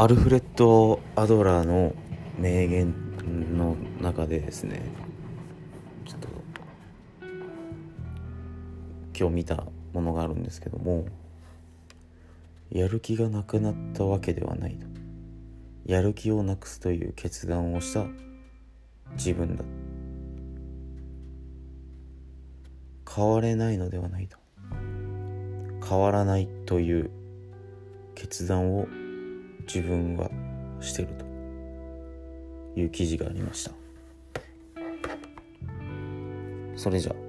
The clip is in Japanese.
アルフレッド・アドラーの名言の中でですねちょっと今日見たものがあるんですけどもやる気がなくなったわけではないと。やる気をなくすという決断をした自分だ。変われないのではないと。変わらないという決断を自分はしてると。いう記事がありました。それじゃあ。